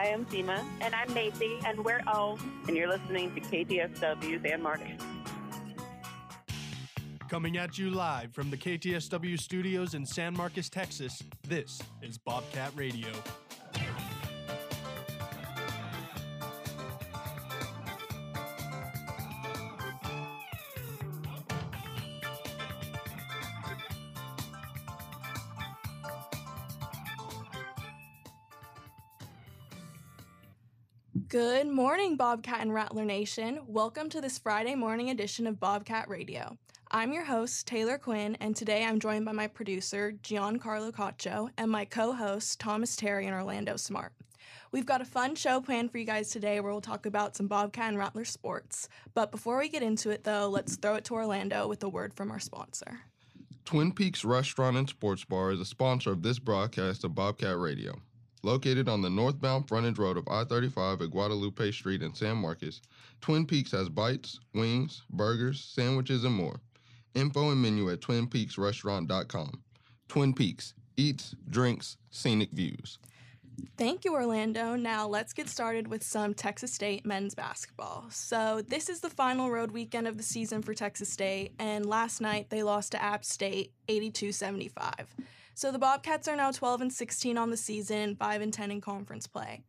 Hi, I'm Seema. And I'm Macy. And we're O. And you're listening to KTSW San Marcos. Coming at you live from the KTSW studios in San Marcos, Texas, this is Bobcat Radio. Good morning, Bobcat and Rattler Nation. Welcome to this Friday morning edition of Bobcat Radio. I'm your host, Taylor Quinn, and today I'm joined by my producer, Giancarlo Caccio, and my co hosts, Thomas Terry and Orlando Smart. We've got a fun show planned for you guys today where we'll talk about some Bobcat and Rattler sports. But before we get into it, though, let's throw it to Orlando with a word from our sponsor. Twin Peaks Restaurant and Sports Bar is a sponsor of this broadcast of Bobcat Radio. Located on the northbound frontage road of I 35 at Guadalupe Street in San Marcos, Twin Peaks has bites, wings, burgers, sandwiches, and more. Info and menu at twinpeaksrestaurant.com. Twin Peaks, eats, drinks, scenic views. Thank you, Orlando. Now let's get started with some Texas State men's basketball. So, this is the final road weekend of the season for Texas State, and last night they lost to App State 82 75. So, the Bobcats are now 12 and 16 on the season, 5 and 10 in conference play.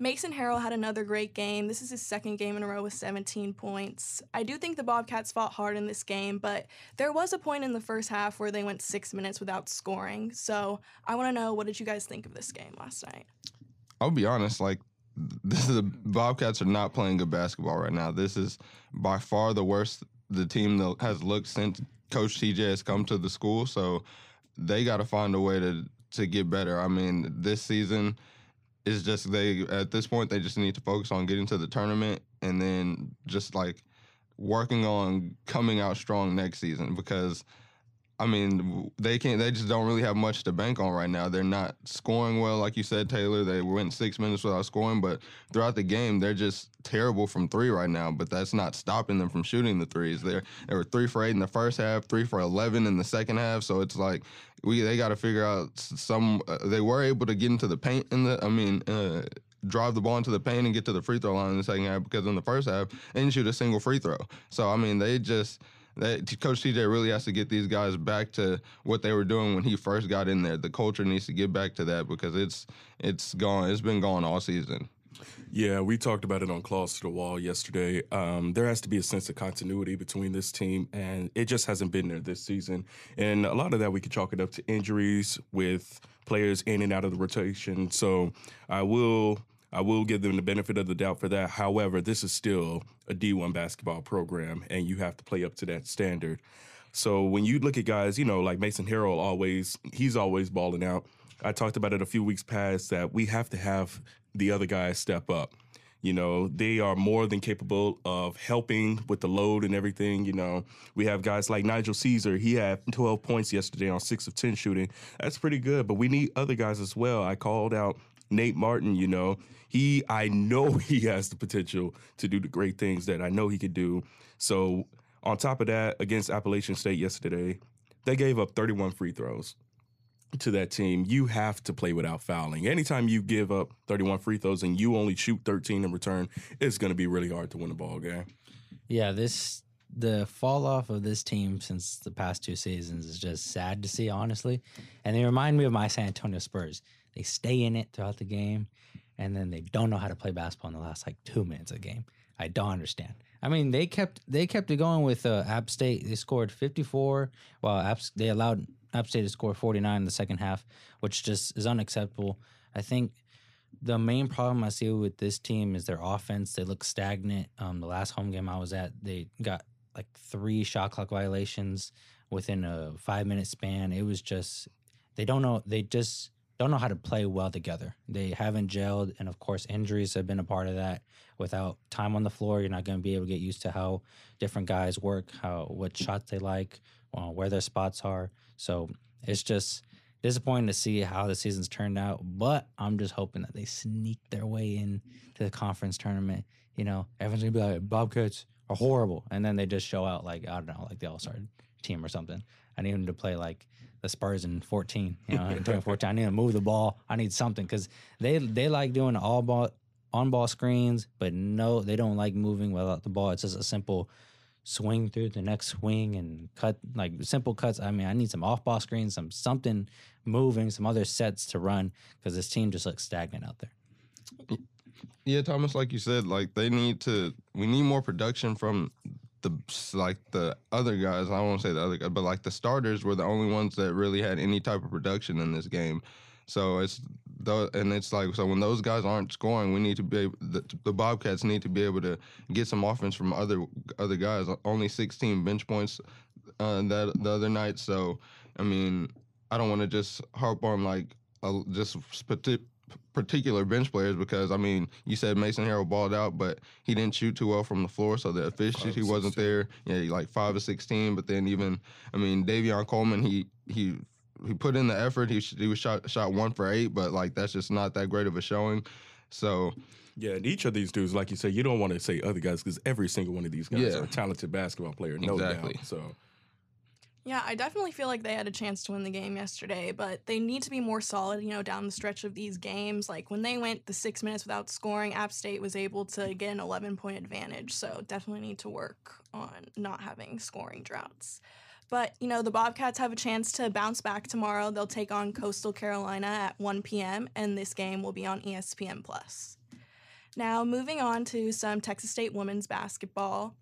Mason Harrell had another great game. This is his second game in a row with 17 points. I do think the Bobcats fought hard in this game, but there was a point in the first half where they went six minutes without scoring. So I want to know what did you guys think of this game last night? I'll be honest, like this is the Bobcats are not playing good basketball right now. This is by far the worst the team that has looked since Coach TJ has come to the school. So they got to find a way to to get better. I mean, this season is just they at this point they just need to focus on getting to the tournament and then just like working on coming out strong next season because I mean, they can't. They just don't really have much to bank on right now. They're not scoring well, like you said, Taylor. They went six minutes without scoring, but throughout the game, they're just terrible from three right now. But that's not stopping them from shooting the threes. They they were three for eight in the first half, three for eleven in the second half. So it's like we they got to figure out some. Uh, they were able to get into the paint in the. I mean. Uh, drive the ball into the paint and get to the free throw line in the second half because in the first half they didn't shoot a single free throw. So I mean they just that Coach TJ really has to get these guys back to what they were doing when he first got in there. The culture needs to get back to that because it's it's gone. It's been gone all season. Yeah, we talked about it on Claws to the Wall yesterday. Um, there has to be a sense of continuity between this team, and it just hasn't been there this season. And a lot of that we could chalk it up to injuries with players in and out of the rotation. So I will I will give them the benefit of the doubt for that. However, this is still a D1 basketball program, and you have to play up to that standard. So when you look at guys, you know, like Mason Harrell, always he's always balling out. I talked about it a few weeks past that we have to have the other guys step up. You know, they are more than capable of helping with the load and everything. You know, we have guys like Nigel Caesar. He had 12 points yesterday on six of 10 shooting. That's pretty good, but we need other guys as well. I called out Nate Martin, you know, he I know he has the potential to do the great things that I know he could do. So on top of that, against Appalachian State yesterday, they gave up 31 free throws to that team. You have to play without fouling. Anytime you give up 31 free throws and you only shoot 13 in return, it's going to be really hard to win a ball game. Yeah, this the fall off of this team since the past two seasons is just sad to see, honestly. And they remind me of my San Antonio Spurs. They stay in it throughout the game, and then they don't know how to play basketball in the last like two minutes of the game. I don't understand. I mean, they kept they kept it going with uh, App State. They scored 54, while App, they allowed App State to score 49 in the second half, which just is unacceptable. I think the main problem I see with this team is their offense. They look stagnant. Um, the last home game I was at, they got like three shot clock violations within a five minute span. It was just they don't know. They just don't know how to play well together. They haven't gelled, and of course, injuries have been a part of that. Without time on the floor, you're not going to be able to get used to how different guys work, how what shots they like, uh, where their spots are. So it's just disappointing to see how the season's turned out. But I'm just hoping that they sneak their way in to the conference tournament. You know, everyone's gonna be like, Bobcats are horrible, and then they just show out like I don't know, like the All Star team or something. I need them to play like the Spurs in 14. You know, in 2014, I need to move the ball. I need something because they they like doing all ball on ball screens, but no, they don't like moving without the ball. It's just a simple swing through the next swing and cut like simple cuts. I mean, I need some off ball screens, some something moving, some other sets to run because this team just looks stagnant out there. Yeah, Thomas, like you said, like they need to. We need more production from the like the other guys. I won't say the other guys, but like the starters were the only ones that really had any type of production in this game. So it's and it's like so when those guys aren't scoring, we need to be able, the, the Bobcats need to be able to get some offense from other other guys. Only 16 bench points uh, that the other night. So I mean, I don't want to just harp on like a, just particular bench players because I mean you said Mason Harrell balled out, but he didn't shoot too well from the floor, so the efficiency wasn't there. Yeah, like five of sixteen. But then even I mean Davion Coleman, he he he put in the effort. He he was shot shot one for eight, but like that's just not that great of a showing. So. Yeah, and each of these dudes, like you say, you don't want to say other guys because every single one of these guys Yeah. are a talented basketball player, no Exactly. doubt. So Yeah, I definitely feel like they had a chance to win the game yesterday, but they need to be more solid, you know, down the stretch of these games. Like when they went the six minutes without scoring, App State was able to get an 11 point advantage. So definitely need to work on not having scoring droughts. But, you know, the Bobcats have a chance to bounce back tomorrow. They'll take on Coastal Carolina at 1 p.m., and this game will be on ESPN. Plus. Now, moving on to some Texas State women's basketball.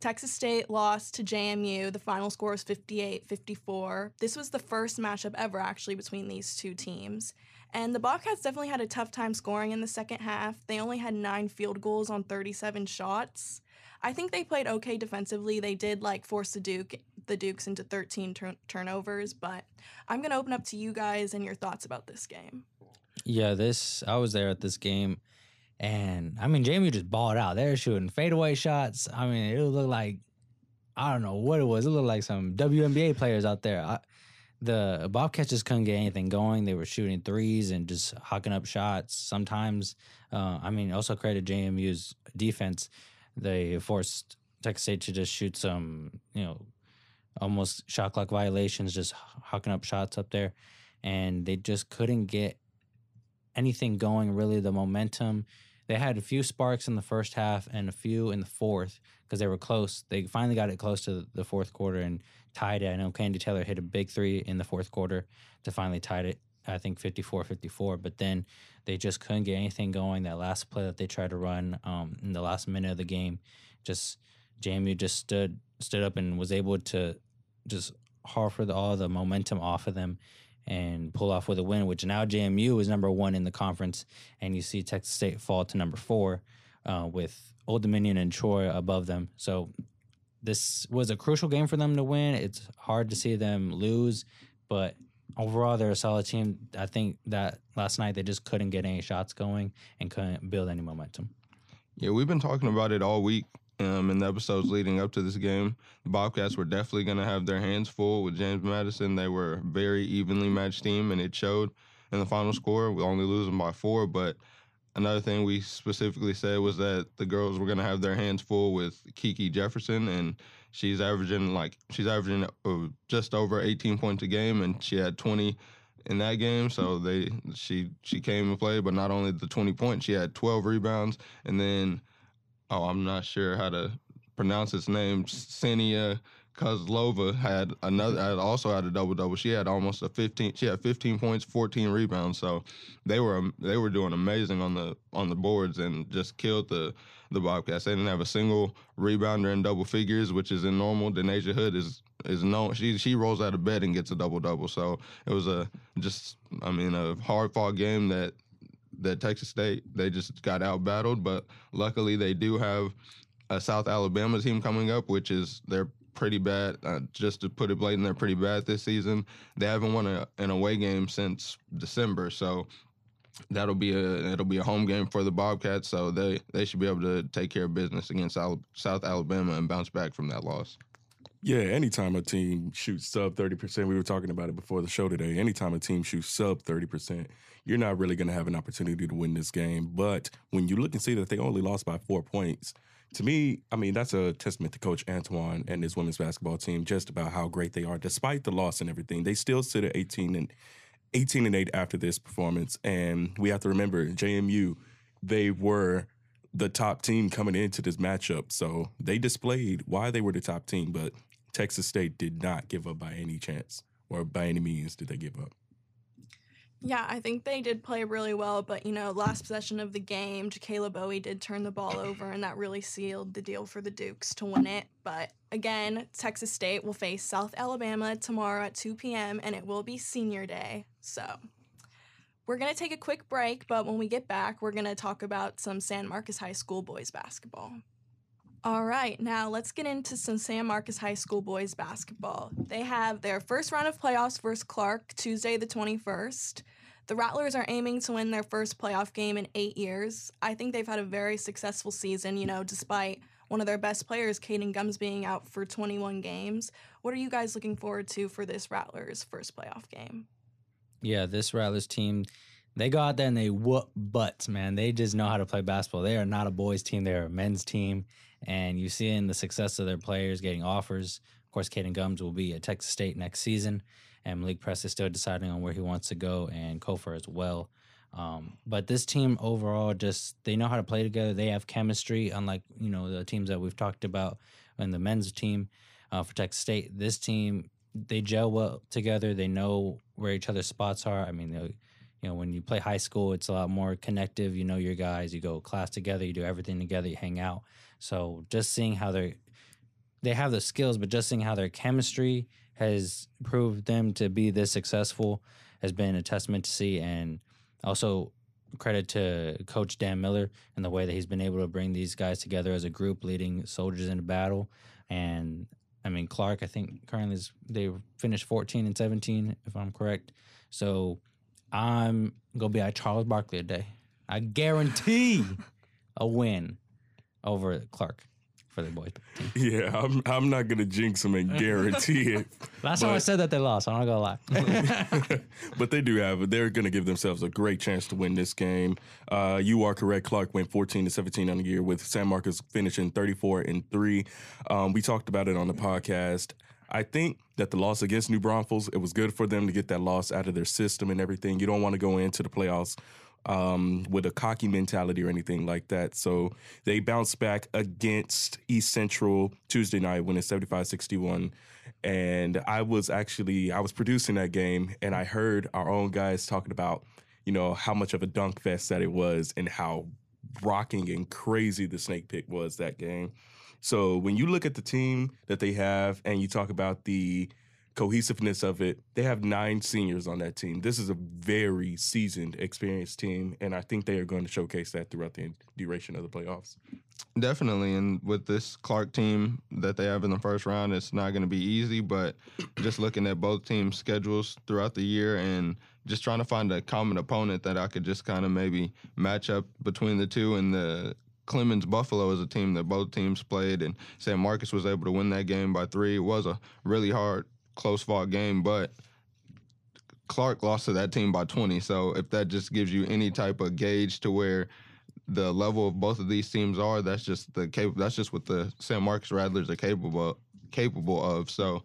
Texas State lost to JMU. The final score was 58 54. This was the first matchup ever, actually, between these two teams. And the Bobcats definitely had a tough time scoring in the second half. They only had nine field goals on 37 shots. I think they played okay defensively. They did like force the Duke, the Dukes into 13 turn- turnovers, but I'm going to open up to you guys and your thoughts about this game. Yeah, this I was there at this game, and I mean Jamie just balled out. They were shooting fadeaway shots. I mean, it looked like I don't know what it was. It looked like some WNBA players out there. I, the Bobcats just couldn't get anything going. They were shooting threes and just hocking up shots. Sometimes, uh, I mean, also credit JMU's defense. They forced Texas State to just shoot some, you know, almost shot clock violations, just hocking up shots up there, and they just couldn't get anything going. Really, the momentum. They had a few sparks in the first half and a few in the fourth because they were close. They finally got it close to the fourth quarter and tied it. I know Candy Taylor hit a big three in the fourth quarter to finally tie it. I think 54-54, but then they just couldn't get anything going. That last play that they tried to run um, in the last minute of the game, just JMU just stood stood up and was able to just the, all the momentum off of them and pull off with a win, which now JMU is number one in the conference, and you see Texas State fall to number four uh, with Old Dominion and Troy above them. So this was a crucial game for them to win. It's hard to see them lose, but overall they're a solid team. I think that last night they just couldn't get any shots going and couldn't build any momentum. Yeah, we've been talking about it all week um, in the episodes leading up to this game. The Bobcats were definitely going to have their hands full with James Madison. They were a very evenly matched team, and it showed in the final score. We only losing by four, but another thing we specifically said was that the girls were going to have their hands full with Kiki Jefferson, and she's averaging like she's averaging uh, just over 18 points a game, and she had 20 in that game. So they she she came and played, but not only the 20 points, she had 12 rebounds, and then oh, I'm not sure how to pronounce his name. Kseniia Kozlova had another had also had a double double. She had almost a 15. She had 15 points, 14 rebounds. So they were um, they were doing amazing on the on the boards and just killed the the Bobcats. They didn't have a single rebounder in double figures, which is in normal. Denasia Hood is is known. She she rolls out of bed and gets a double double. So it was a just I mean a hard fought game that that Texas State they just got out battled, but luckily they do have a South Alabama team coming up, which is they're pretty bad. Uh, just to put it blatant, they're pretty bad this season. They haven't won a, an away game since December, so that'll be a it'll be a home game for the Bobcats. So they they should be able to take care of business against Al- South Alabama and bounce back from that loss. Yeah, anytime a team shoots sub 30%, we were talking about it before the show today. Anytime a team shoots sub 30%, you're not really going to have an opportunity to win this game. But when you look and see that they only lost by four points, to me, I mean, that's a testament to Coach Antoine and his women's basketball team, just about how great they are, despite the loss and everything. They still sit at 18 and 18 and 8 after this performance. And we have to remember JMU, they were the top team coming into this matchup. So they displayed why they were the top team, but Texas State did not give up by any chance or by any means did they give up. Yeah, I think they did play really well, but you know, last possession of the game, Jacayla Bowie did turn the ball over, and that really sealed the deal for the Dukes to win it. But again, Texas State will face South Alabama tomorrow at 2 p.m., and it will be senior day. So we're going to take a quick break, but when we get back, we're going to talk about some San Marcos High School boys basketball. All right, now let's get into some San Marcos High School boys basketball. They have their first round of playoffs versus Clark Tuesday, the 21st. The Rattlers are aiming to win their first playoff game in eight years. I think they've had a very successful season, you know, despite one of their best players, Kaden Gumbs, being out for 21 games. What are you guys looking forward to for this Rattlers first playoff game? Yeah, this Rattlers team, they go out there and they whoop butts, man. They just know how to play basketball. They are not a boys' team, they're a men's team. And you see in the success of their players getting offers. Of course, Kaden Gumbs will be at Texas State next season and Malik Press is still deciding on where he wants to go, and Kofor as well. Um, but this team overall, just they know how to play together. They have chemistry, unlike you know the teams that we've talked about in the men's team uh, for Texas State. This team they gel well together. They know where each other's spots are. I mean, you know, when you play high school, it's a lot more connective. You know your guys. You go class together. You do everything together. You hang out. So just seeing how they they have the skills, but just seeing how their chemistry has proved them to be this successful has been a testament to see. And also credit to Coach Dan Miller and the way that he's been able to bring these guys together as a group, leading soldiers into battle. And I mean, Clark, I think currently is, they finished 14 and 17, if I'm correct. So I'm going to be at Charles Barkley today. I guarantee a win over Clark for the boys team. Yeah, I'm I'm not gonna jinx them and guarantee it. Last time I said that they lost. I'm not gonna lie. but they do have. They're gonna give themselves a great chance to win this game. Uh, you are correct. Clark went 14 to 17 on the year with San Marcos finishing 34 and three. Um, we talked about it on the podcast. I think that the loss against New Braunfels, it was good for them to get that loss out of their system and everything. You don't want to go into the playoffs um, with a cocky mentality or anything like that. So they bounced back against East Central Tuesday night, winning 75 61. And I was actually, I was producing that game and I heard our own guys talking about, you know, how much of a dunk fest that it was and how rocking and crazy the snake pick was that game. So when you look at the team that they have and you talk about the cohesiveness of it. They have nine seniors on that team. This is a very seasoned, experienced team, and I think they are going to showcase that throughout the duration of the playoffs. Definitely, and with this Clark team that they have in the first round, it's not going to be easy. But just looking at both teams' schedules throughout the year and just trying to find a common opponent that I could just kind of maybe match up between the two and the Clemens Buffalo is a team that both teams played, and San Marcos was able to win that game by three. It was a really hard close fought game, but Clark lost to that team by 20. So if that just gives you any type of gauge to where the level of both of these teams are, that's just the cap- that's just what the San Marcos Rattlers are capable capable of. So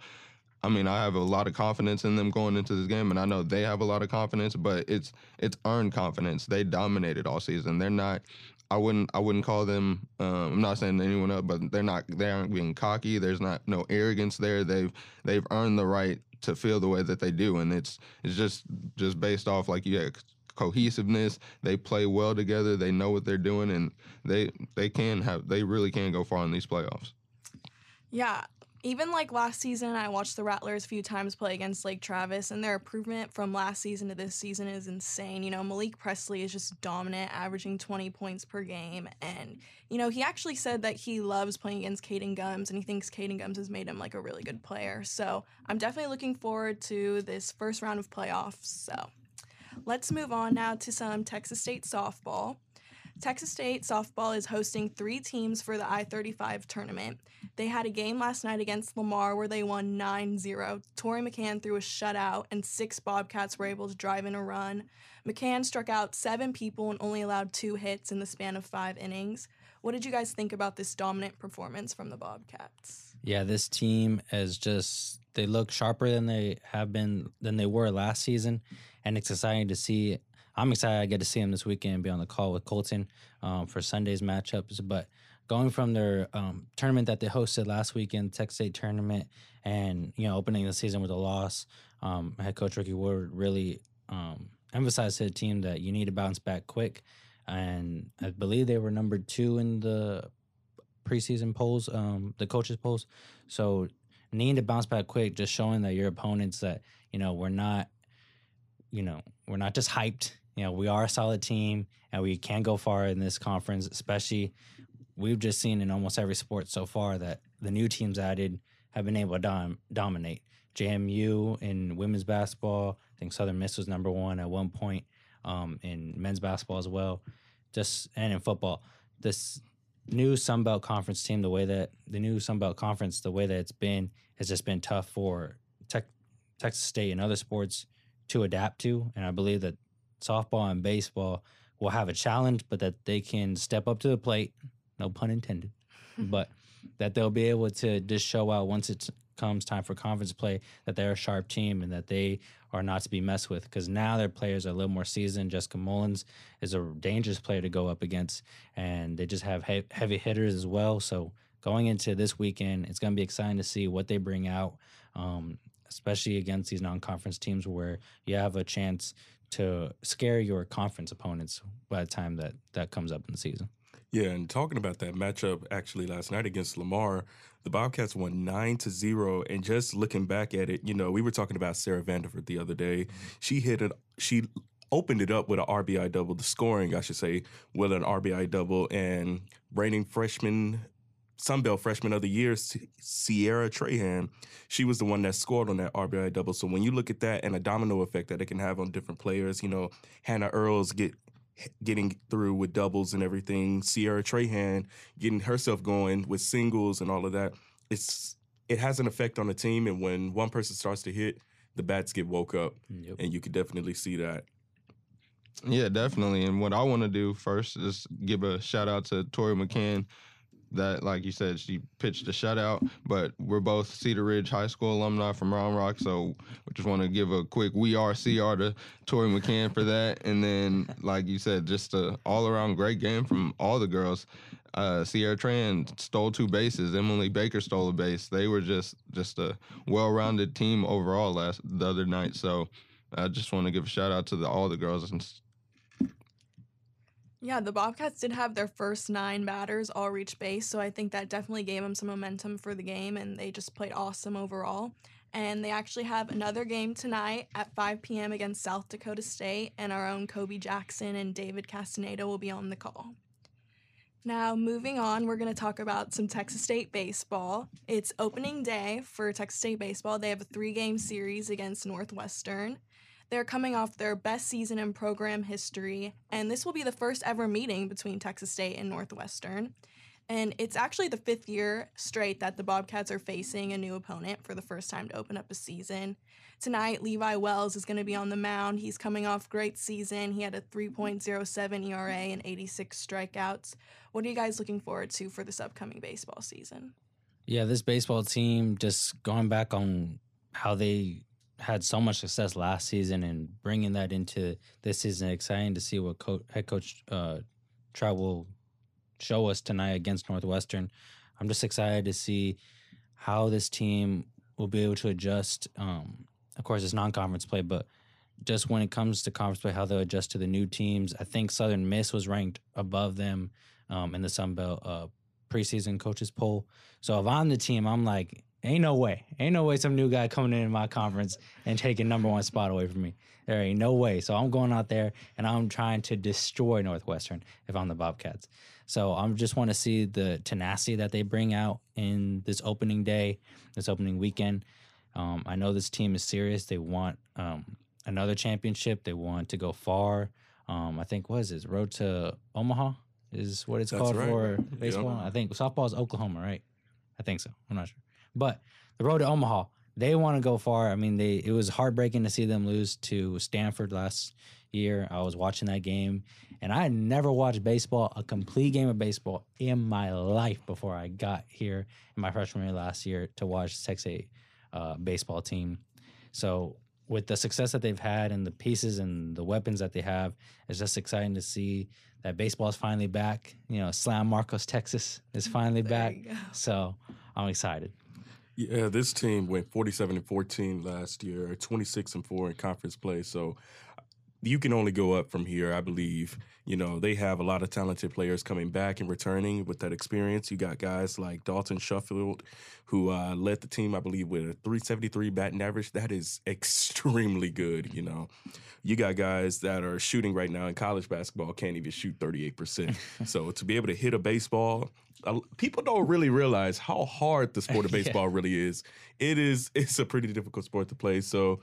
I mean, I have a lot of confidence in them going into this game, and I know they have a lot of confidence. But it's it's earned confidence. They dominated all season. They're not. I wouldn't. I wouldn't call them. Um, I'm not saying anyone up, but they're not. They aren't being cocky. There's not no arrogance there. They've they've earned the right to feel the way that they do, and it's it's just just based off like yeah cohesiveness. They play well together. They know what they're doing, and they they can have. They really can go far in these playoffs. Yeah, even like last season, I watched the Rattlers a few times play against Lake Travis, and their improvement from last season to this season is insane. You know, Malik Presley is just dominant, averaging 20 points per game. And, you know, he actually said that he loves playing against Kaden Gumbs, and he thinks Kaden Gumbs has made him like a really good player. So I'm definitely looking forward to this first round of playoffs. So let's move on now to some Texas State softball. Texas State softball is hosting three teams for the I 35 tournament. They had a game last night against Lamar where they won 9 0. Tori McCann threw a shutout, and six Bobcats were able to drive in a run. McCann struck out seven people and only allowed two hits in the span of five innings. What did you guys think about this dominant performance from the Bobcats? Yeah, this team is just they look sharper than they have been than they were last season, and it's exciting to see. I'm excited I get to see them this weekend and be on the call with Colton um, for Sunday's matchups. But going from their um, tournament that they hosted last weekend, Texas State tournament, and you know opening the season with a loss, um, head coach Ricci Woodard really um, emphasized to the team that you need to bounce back quick. And I believe they were number two in the preseason polls, um, the coaches polls. So needing to bounce back quick, just showing that your opponents that you know we're not, you know, we're not just hyped. You know, we are a solid team and we can go far in this conference. Especially, we've just seen in almost every sport so far that the new teams added have been able to dom- dominate. JMU in women's basketball, I think Southern Miss was number one at one point um, in men's basketball as well. Just and in football, this new Sun Belt Conference team, the way that the new Sun Belt Conference, the way that it's been, has just been tough for tech, Texas State and other sports to adapt to. And I believe that softball and baseball will have a challenge, but that they can step up to the plate, no pun intended, but that they'll be able to just show out once it comes time for conference play that they're a sharp team and that they are not to be messed with because now their players are a little more seasoned. Jessica Mullins is a dangerous player to go up against, and they just have he- heavy hitters as well. So going into this weekend, it's going to be exciting to see what they bring out, um, especially against these non-conference teams where you have a chance to scare your conference opponents by the time that that comes up in the season. Yeah, and talking about that matchup actually last night against Lamar, the Bobcats won nine to zero. And just looking back at it, you know, we were talking about Sarah Vanderford the other day. She hit it. She opened it up with an RBI double, the scoring, I should say, with an RBI double, and reigning freshman. Sunbelt freshman of the year, Sierra Trahan, she was the one that scored on that RBI double. So when you look at that and a domino effect that it can have on different players, you know, Hannah Earls get getting through with doubles and everything. Sierra Trahan getting herself going with singles and all of that. It's it has an effect on the team, and when one person starts to hit, the bats get woke up, Yep. and you could definitely see that. Yeah, definitely. And what I want to do first is give a shout out to Tori McCann. That, like you said, she pitched a shutout. But we're both Cedar Ridge High School alumni from Round Rock, so we just want to give a quick "We Are CR" to Tori McCann for that. And then, like you said, just a all-around great game from all the girls. Uh, Sierra Trahan stole two bases. Emily Baker stole a base. They were just just a well-rounded team overall last the other night. So I just want to give a shout out to the, all the girls and Yeah, the Bobcats did have their first nine batters all reach base, so I think that definitely gave them some momentum for the game, and they just played awesome overall. And they actually have another game tonight at 5 p.m. against South Dakota State, and our own Kobe Jackson and David Castaneda will be on the call. Now, moving on, we're going to talk about some Texas State baseball. It's opening day for Texas State baseball. They have a three game series against Northwestern. They're coming off their best season in program history, and this will be the first ever meeting between Texas State and Northwestern. And it's actually the fifth year straight that the Bobcats are facing a new opponent for the first time to open up a season. Tonight, Levi Wells is going to be on the mound. He's coming off great season. He had a 3.07 ERA and 86 strikeouts. What are you guys looking forward to for this upcoming baseball season? Yeah, this baseball team just going back on how they had so much success last season and bringing that into this season. Exciting to see what co- head coach uh, Trout will show us tonight against Northwestern. I'm just excited to see how this team will be able to adjust. Um, of course, it's non-conference play, but just when it comes to conference play, how they'll adjust to the new teams. I think Southern Miss was ranked above them um, in the Sun Belt uh, preseason coaches poll. So if I'm the team, I'm like, ain't no way, ain't no way some new guy coming in my conference and taking number one spot away from me. There ain't no way. So I'm going out there and I'm trying to destroy Northwestern if I'm the Bobcats. So I just want to see the tenacity that they bring out in this opening day, this opening weekend. Um, I know this team is serious. They want um, another championship. They want to go far. Um, I think what is it? Road to Omaha is what it's That's called right. for Yep. baseball. I think softball is Oklahoma, right? I think so. I'm not sure. But the road to Omaha, they want to go far. I mean, they it was heartbreaking to see them lose to Stanford last year. I was watching that game, and I had never watched baseball, a complete game of baseball in my life before I got here in my freshman year last year to watch Texas A uh, baseball team. So with the success that they've had and the pieces and the weapons that they have, it's just exciting to see that baseball is finally back. You know, Slam Marcos, Texas is finally There back. So I'm excited. Yeah, this team went 47 and 14 last year, 26 and 4 in conference play. So you can only go up from here, I believe. You know, they have a lot of talented players coming back and returning with that experience. You got guys like Dalton Shuffield, who uh, led the team, I believe, with a 373 batting average. That is extremely good, you know. You got guys that are shooting right now in college basketball, can't even shoot 38%. so to be able to hit a baseball, uh, people don't really realize how hard the sport of Yeah. baseball really is. It is, it's a pretty difficult sport to play. So,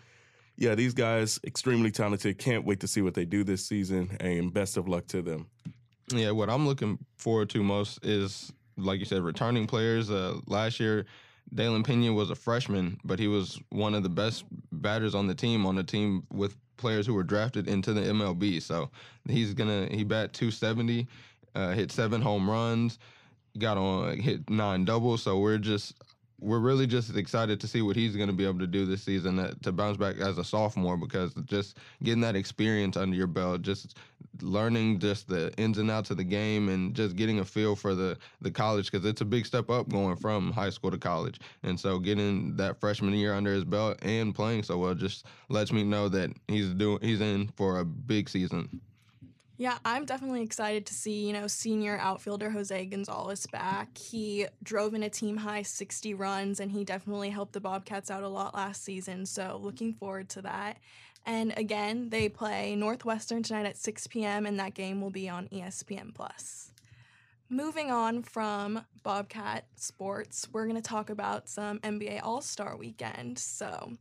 yeah, these guys extremely talented. Can't wait to see what they do this season, and best of luck to them. Yeah, what I'm looking forward to most is, like you said, returning players. Uh, last year, Dalen Pena was a freshman, but he was one of the best batters on the team, on the team with players who were drafted into the MLB. So he's gonna he bat 270, uh, hit seven home runs, got on hit nine doubles. So we're just we're really just excited to see what he's going to be able to do this season uh, to bounce back as a sophomore because just getting that experience under your belt, just learning just the ins and outs of the game and just getting a feel for the the college because it's a big step up going from high school to college. And so getting that freshman year under his belt and playing so well just lets me know that he's doing he's in for a big season. Yeah, I'm definitely excited to see, you know, senior outfielder Jose Gonzalez back. He drove in a team high 60 runs and he definitely helped the Bobcats out a lot last season. So, looking forward to that. And again, they play Northwestern tonight at 6 p.m. and that game will be on ESPN Plus. Moving on from Bobcat sports, we're going to talk about some NBA All Star weekend. So,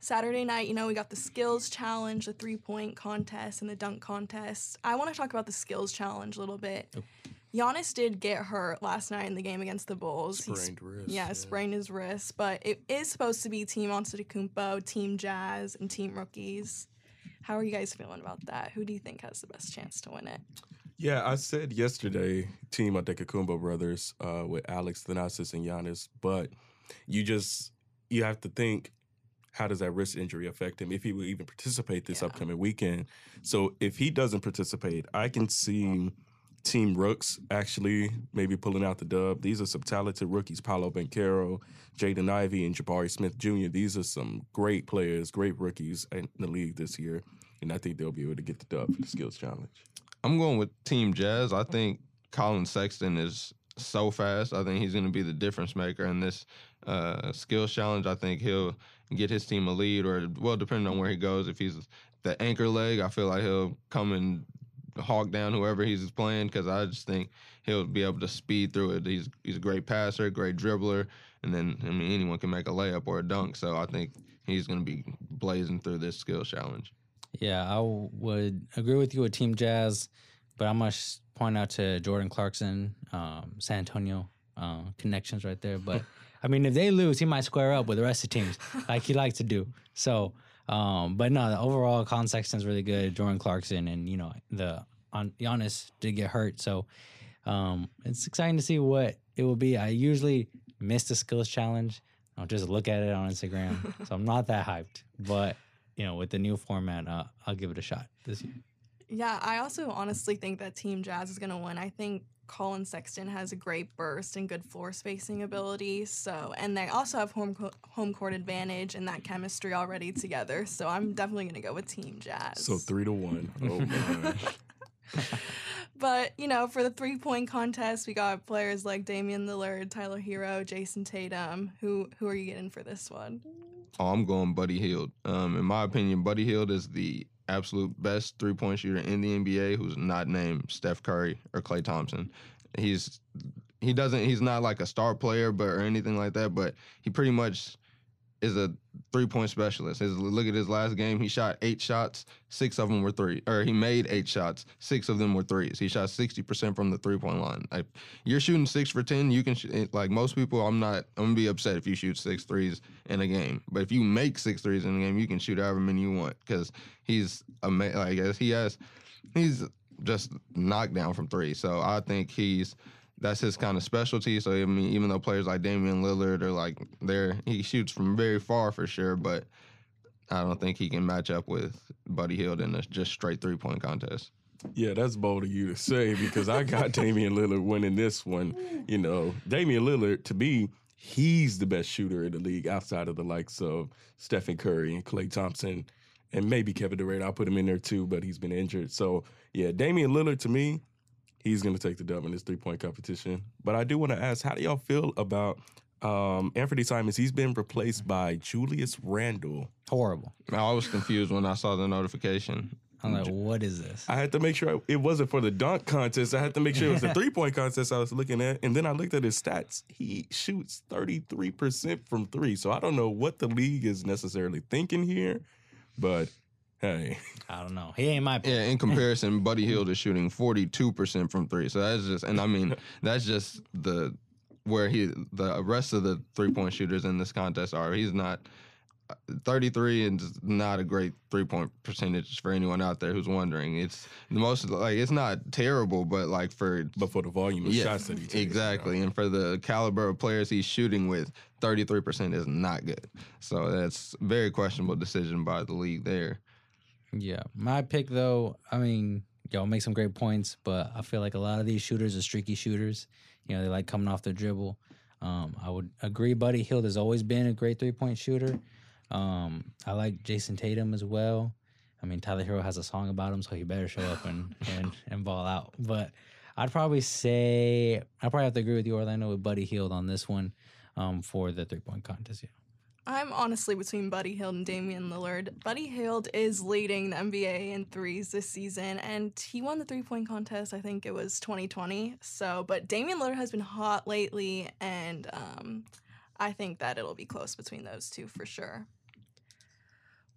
Saturday night, you know, we got the skills challenge, the three point contest, and the dunk contest. I want to talk about the skills challenge a little bit. Oh. Giannis did get hurt last night in the game against the Bulls. He Sprained wrist. yeah, sprained his wrist, but it is supposed to be Team Antetokounmpo, Team Jazz, and Team Rookies. How are you guys feeling about that? Who do you think has the best chance to win it? Yeah, I said yesterday, Team Antetokounmpo brothers uh, with Alex Thanasis and Giannis, but you just you have to think how does that wrist injury affect him if he will even participate this Yeah. upcoming weekend. So if he doesn't participate, I can see Team Rooks actually maybe pulling out the dub. These are some talented rookies: Paolo Banchero, Jaden Ivey, and Jabari Smith Jr. These are some great players, great rookies in the league this year, and I think they'll be able to get the dub for the skills challenge. I'm going with Team Jazz. I think Collin Sexton is so fast. I think he's going to be the difference maker in this uh, skills challenge. I think he'll get his team a lead, or well, depending on where he goes. If he's the anchor leg, I feel like he'll come and hawk down whoever he's playing because I just think he'll be able to speed through it. He's he's a great passer, great dribbler, and then I mean anyone can make a layup or a dunk. So I think he's going to be blazing through this skill challenge. Yeah, I would agree with you with Team Jazz, but I must point out to Jordan Clarkson, um, San Antonio uh, connections right there. But I mean, if they lose, he might square up with the rest of the teams like he likes to do. So, um, but no, the overall, Collin Sexton's really good. Jordan Clarkson and you know the on Giannis did get hurt, so um, it's exciting to see what it will be. I usually miss the skills challenge. I'll just look at it on Instagram, so I'm not that hyped. But you know, with the new format, uh, I'll give it a shot this year. Yeah, I also honestly think that Team Jazz is going to win. I think Collin Sexton has a great burst and good floor spacing ability. So, and they also have home co- home court advantage and that chemistry already together. So, I'm definitely going to go with Team Jazz. So three to one. Oh my. But, you know, for the three point contest, we got players like Damian Lillard, Tyler Herro, Jayson Tatum. Who who are you getting for this one? Oh, I'm going Buddy Hield. Um, in my opinion, Buddy Hield is the absolute best three point shooter in the NBA who's not named Steph Curry or Klay Thompson. He's he doesn't he's not like a star player but or anything like that, but he pretty much is a three point specialist. His, look at his last game. He shot eight shots, six of them were three, or he made eight shots, six of them were threes. He shot sixty percent from the three point line. You're shooting six for ten, you can sh- eh, like most people. I'm not. I'm gonna be upset if you shoot six threes in a game. But if you make six threes in a game, you can shoot however many you want because he's amazing. like as he has, he's just knocked down from three. So I think he's that's his kind of specialty. So I mean, even though players like Damian Lillard are like there, he shoots from very far for sure, but I don't think he can match up with Buddy Hield in a just straight three point contest. Yeah, that's bold of you to say because I got Damian Lillard winning this one. You know, Damian Lillard, to me, he's the best shooter in the league outside of the likes of Stephen Curry and Klay Thompson and maybe Kevin Durant. I'll put him in there too, but he's been injured. So, yeah, Damian Lillard, to me, he's going to take the dub in this three point competition. But I do want to ask, how do y'all feel about um, Anfernee Simons? He's been replaced by Julius Randle. Horrible. I was confused when I saw the notification. I'm like, what is this? I had to make sure it wasn't for the dunk contest. I had to make sure it was the three point contest I was looking at. And then I looked at his stats. He shoots 33% from three. So I don't know what the league is necessarily thinking here, but hey. I don't know. He ain't my pick. Yeah, in comparison, Buddy Hield is shooting forty two percent from three. So that's just, and I mean, that's just the where he the rest of the three point shooters in this contest are. He's not. Uh, 33 and not a great three point percentage for anyone out there who's wondering. It's the most like it's not terrible, but like for But for the volume of Yeah, shots that he takes. exactly, and for the caliber of players he's shooting with, 33 percent is not good. So that's very questionable decision by the league there. Yeah. My pick though, I mean, y'all make some great points, but I feel like a lot of these shooters are streaky shooters. You know, they like coming off the dribble. Um, I would agree Buddy Hield has always been a great three point shooter. Um, I like Jayson Tatum as well. I mean, Tyler Herro has a song about him, so he better show up and, and, and ball out. But I'd probably say I probably have to agree with you, Orlando, with Buddy Hield on this one um, for the three point contest. Yeah. I'm honestly between Buddy Hield and Damian Lillard. Buddy Hield is leading the NBA in threes this season, and he won the three point contest. I think it was 2020. So, but Damian Lillard has been hot lately, and um, I think that it'll be close between those two for sure.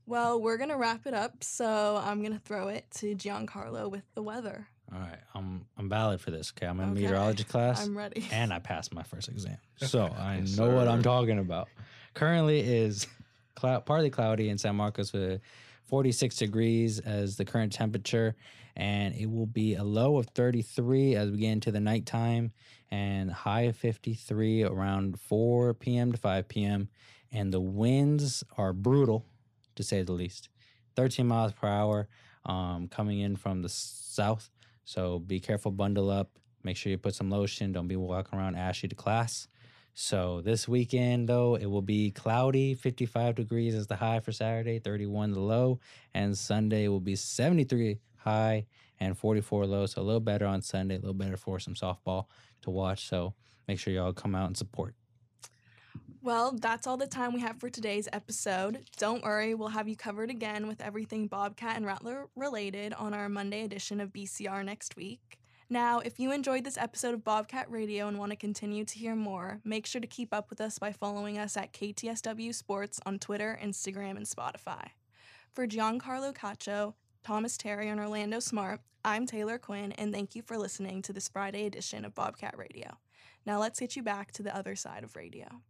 Well, we're gonna wrap it up, so I'm gonna throw it to Giancarlo with the weather. All right, I'm I'm valid for this. Okay, I'm in Okay, meteorology class. I'm ready. and I passed my first exam. So I Yes, know what I'm talking about. Currently is cloud, partly cloudy in San Marcos with 46 degrees as the current temperature, and it will be a low of 33 as we get into the nighttime, and high of 53 around 4 p.m. to 5 p.m. And the winds are brutal, to say the least. 13 miles per hour um, coming in from the south. So be careful, bundle up. Make sure you put some lotion. Don't be walking around ashy to class. So this weekend, though, it will be cloudy, 55 degrees is the high for Saturday, 31 the low, and Sunday will be 73 high and 44 low. So a little better on Sunday, a little better for some softball to watch. So make sure y'all come out and support. Well, that's all the time we have for today's episode. Don't worry, we'll have you covered again with everything Bobcat and Rattler related on our Monday edition of BCR next week. Now, if you enjoyed this episode of Bobcat Radio and want to continue to hear more, make sure to keep up with us by following us at KTSW Sports on Twitter, Instagram, and Spotify. For Giancarlo Cacho, Thomas Terry, and Orlando Smart, I'm Taylor Quinn, and thank you for listening to this Friday edition of Bobcat Radio. Now let's get you back to the other side of radio.